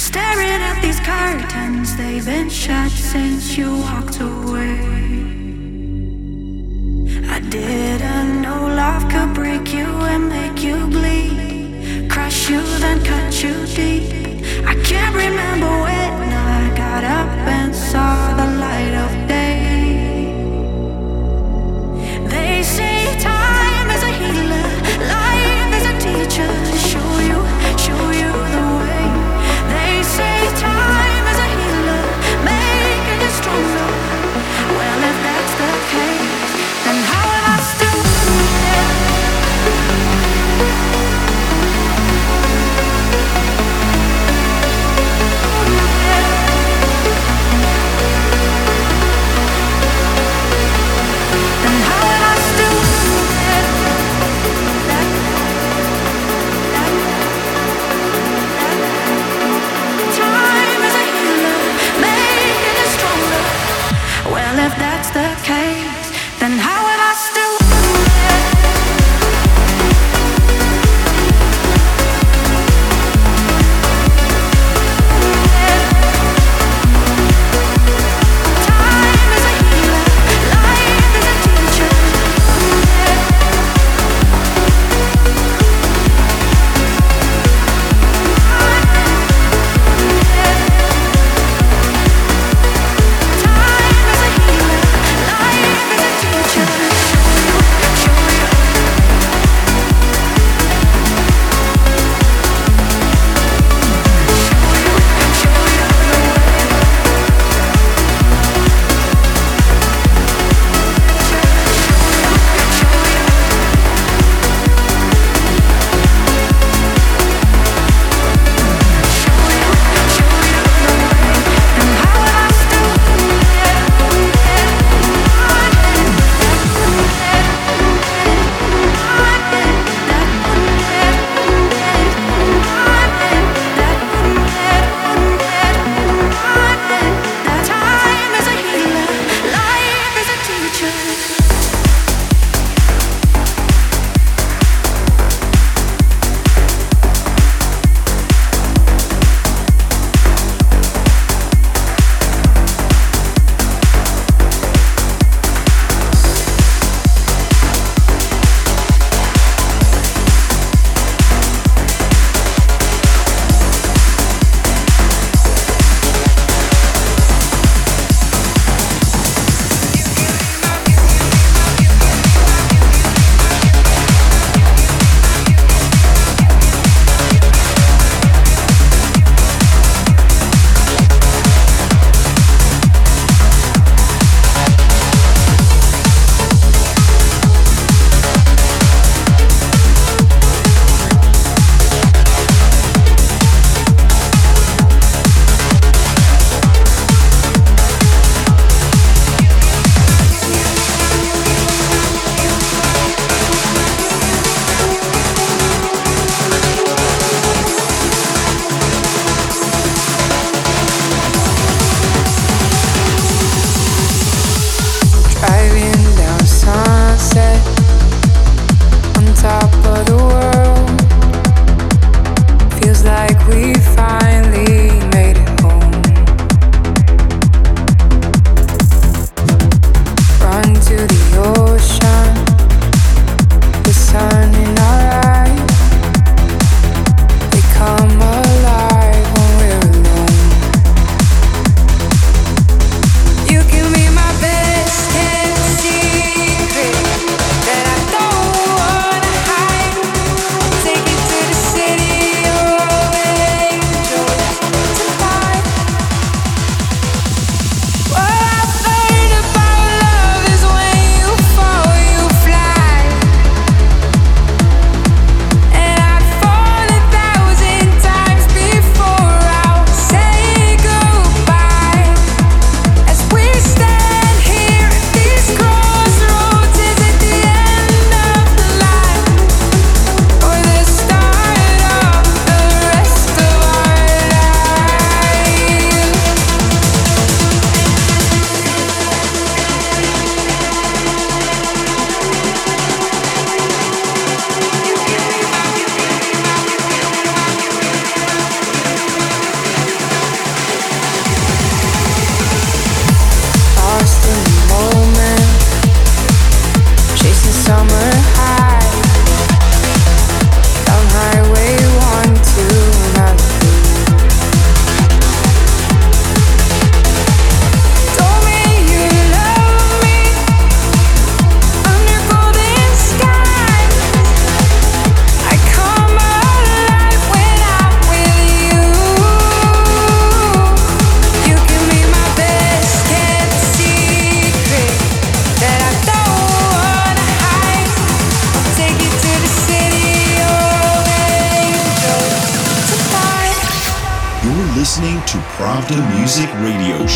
Staring at these curtains, they've been shut since you walked away. I didn't know love could break you and make you bleed, crush you, then cut you deep. I can't remember when I got up and saw the light of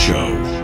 Show.